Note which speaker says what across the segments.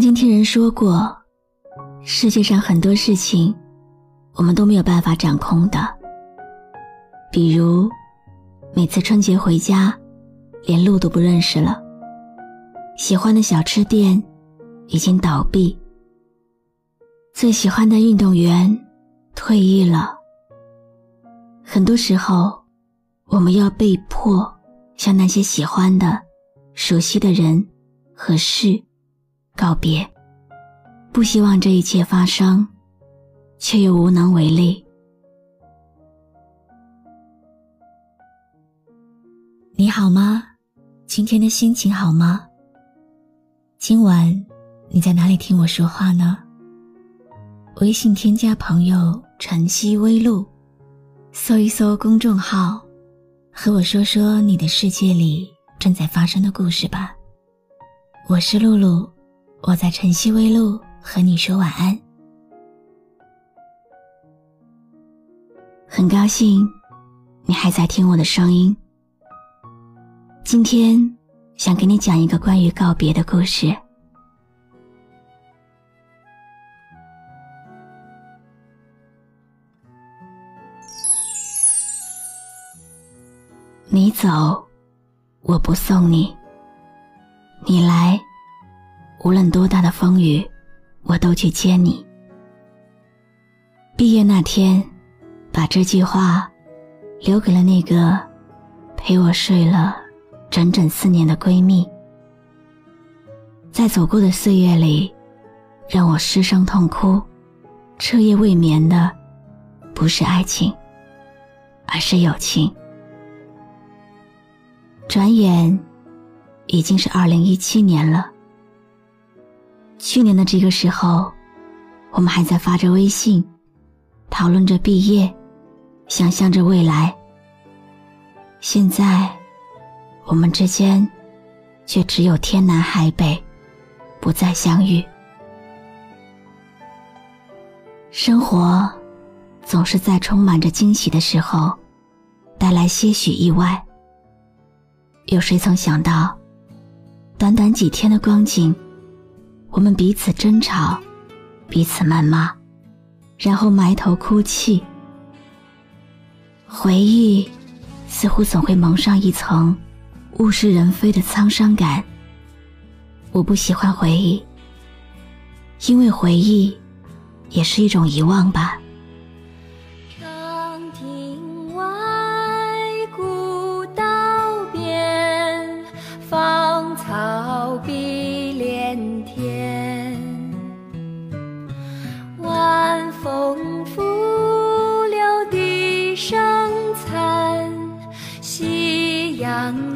Speaker 1: 曾经听人说过，世界上很多事情，我们都没有办法掌控的。比如，每次春节回家，连路都不认识了；喜欢的小吃店已经倒闭；最喜欢的运动员退役了。很多时候，我们要被迫向那些喜欢的、熟悉的人和事。告别，不希望这一切发生，却又无能为力。你好吗？今天的心情好吗？今晚你在哪里听我说话呢？微信添加朋友“晨曦微露”，搜一搜公众号，和我说说你的世界里正在发生的故事吧。我是露露。我在晨曦微露和你说晚安，很高兴你还在听我的声音。今天想给你讲一个关于告别的故事。你走，我不送你；你来。无论多大的风雨，我都去接你。毕业那天，把这句话留给了那个陪我睡了整整四年的闺蜜。在走过的岁月里，让我失声痛哭、彻夜未眠的，不是爱情，而是友情。转眼，已经是二零一七年了。去年的这个时候，我们还在发着微信，讨论着毕业，想象着未来。现在，我们之间却只有天南海北，不再相遇。生活总是在充满着惊喜的时候，带来些许意外。有谁曾想到，短短几天的光景？我们彼此争吵，彼此谩骂，然后埋头哭泣。回忆似乎总会蒙上一层物是人非的沧桑感。我不喜欢回忆，因为回忆也是一种遗忘吧。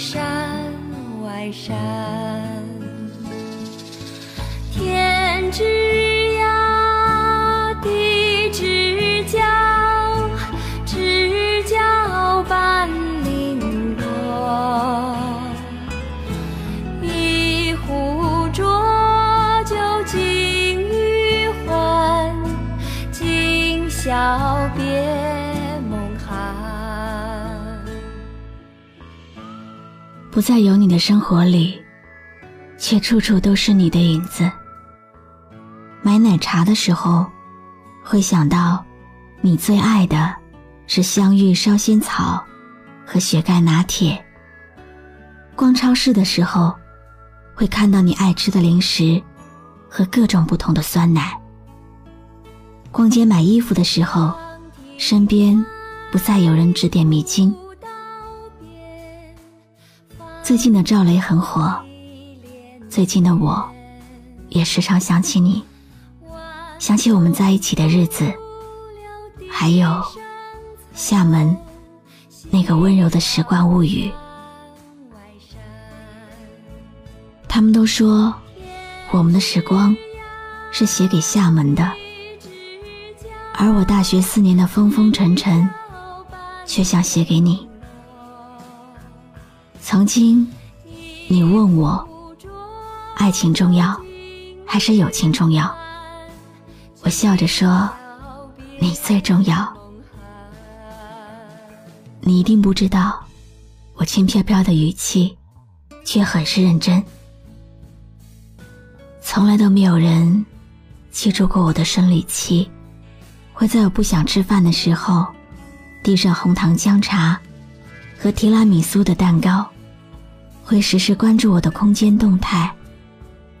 Speaker 1: 山外山。不再有你的生活里，却处处都是你的影子。买奶茶的时候，会想到你最爱的是香芋烧仙草和雪盖拿铁。逛超市的时候，会看到你爱吃的零食和各种不同的酸奶。逛街买衣服的时候，身边不再有人指点迷津。最近的赵雷很火，最近的我，也时常想起你，想起我们在一起的日子，还有厦门那个温柔的时光物语。他们都说，我们的时光是写给厦门的，而我大学四年的风风尘尘，却想写给你。曾经，你问我，爱情重要还是友情重要？我笑着说，你最重要。你一定不知道，我轻飘飘的语气，却很是认真。从来都没有人记住过我的生理期，会在我不想吃饭的时候，递上红糖姜茶和提拉米苏的蛋糕，会时时关注我的空间动态，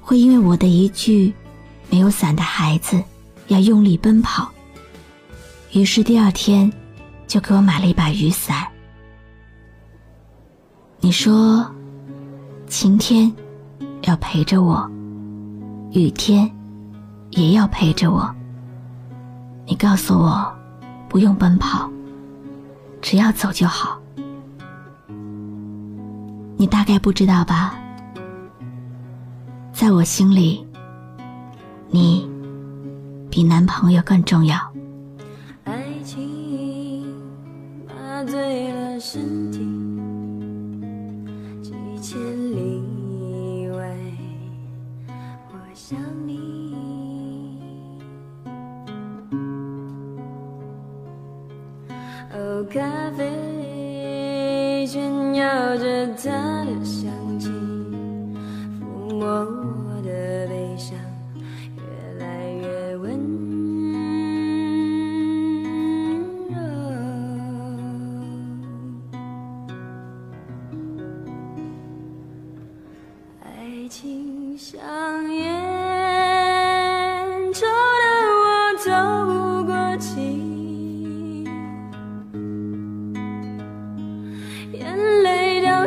Speaker 1: 会因为我的一句“没有伞的孩子”要用力奔跑，于是第二天。就给我买了一把雨伞。你说，晴天要陪着我，雨天也要陪着我。你告诉我，不用奔跑，只要走就好。你大概不知道吧？在我心里，你比男朋友更重要。爱情麻醉了身体着他的香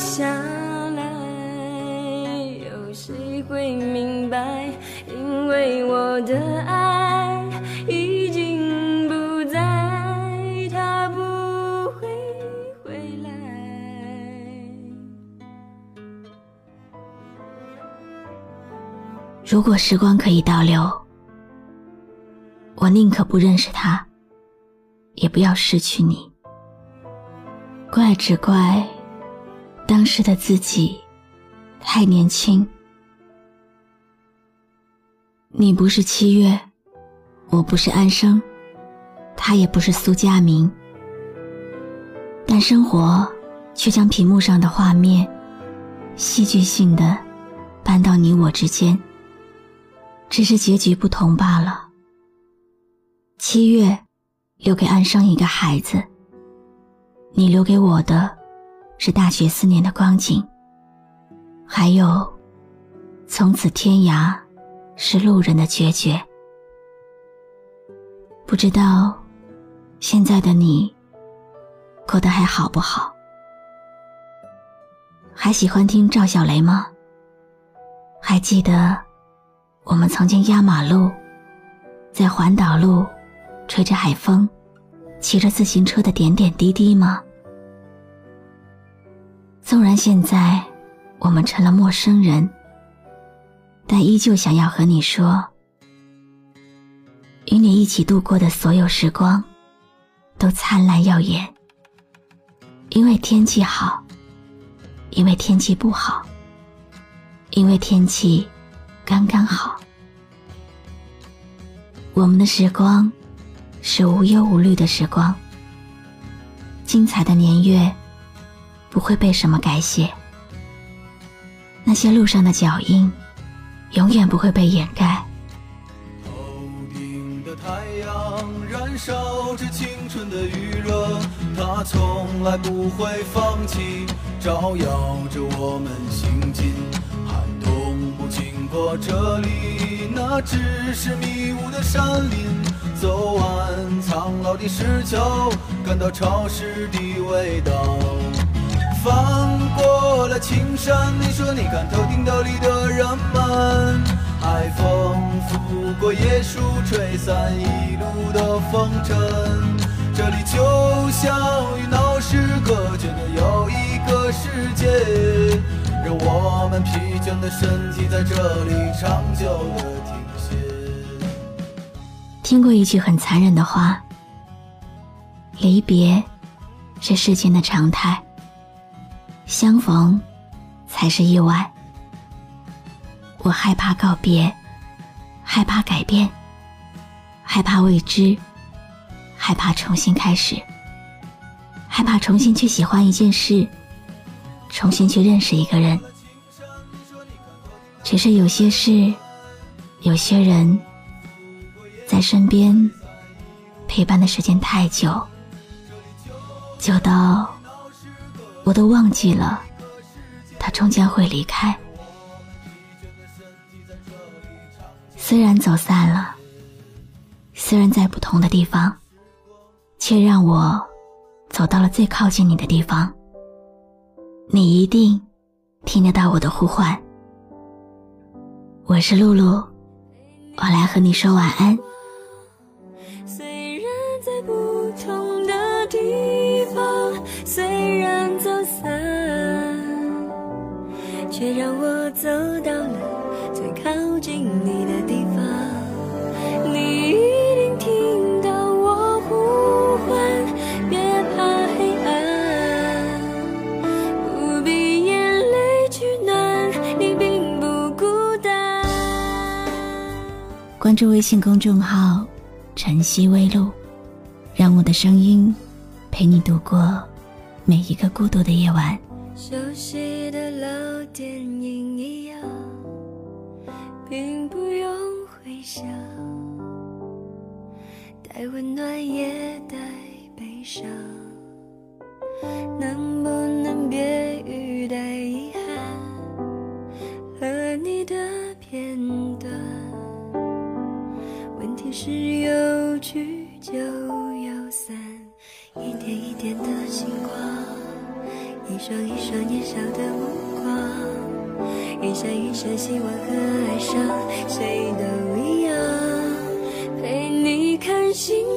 Speaker 1: 下来，有谁会明白？因为我的爱已经不在，他不会回来。如果时光可以倒流，我宁可不认识他，也不要失去你。怪只怪。当时的自己太年轻，你不是七月，我不是安生，他也不是苏佳明，但生活却将屏幕上的画面戏剧性的搬到你我之间，只是结局不同罢了。七月留给安生一个孩子，你留给我的。是大学四年的光景，还有从此天涯是路人的决绝。不知道现在的你过得还好不好？还喜欢听赵小雷吗？还记得我们曾经压马路，在环岛路吹着海风，骑着自行车的点点滴滴吗？纵然现在我们成了陌生人，但依旧想要和你说，与你一起度过的所有时光，都灿烂耀眼。因为天气好，因为天气不好，因为天气刚刚好。我们的时光是无忧无虑的时光，精彩的年月。不会被什么改写，那些路上的脚印，永远不会被掩盖。
Speaker 2: 头顶的太阳燃烧着青春的余热，它从来不会放弃，照耀着我们行进。寒冬不经过这里，那只是迷雾的山林。走完苍老的石桥，感到潮湿的味道。翻过了青山，你说你看头顶斗笠的人们，海风拂过椰树，吹散一路的风尘。这里就像与闹市隔绝的又一个世界，让我们疲倦的身体在这里长久的停歇。
Speaker 1: 听过一句很残忍的话：离别是世间的常态，相逢才是意外。我害怕告别，害怕改变，害怕未知，害怕重新开始，害怕重新去喜欢一件事，重新去认识一个人。只是有些事，有些人，在身边陪伴的时间太久，久到我都忘记了，他终将会离开。虽然走散了，虽然在不同的地方，却让我走到了最靠近你的地方。你一定听得到我的呼唤。我是露露，我来和你说晚安。
Speaker 3: 却让我走到了最靠近你的地方。你一定听到我呼唤，别怕黑暗，不必眼泪取暖，你并不孤单。
Speaker 1: 关注微信公众号“晨曦微露”，让我的声音陪你度过每一个孤独的夜晚。
Speaker 3: 熟悉的老电影一样，并不用回想，带温暖也带悲伤。能不能别语带遗憾和你的片段？问题是有聚就有散，一点一点的星光。一双一双年少的目光，一闪一闪希望和哀伤，谁都一样，陪你看星。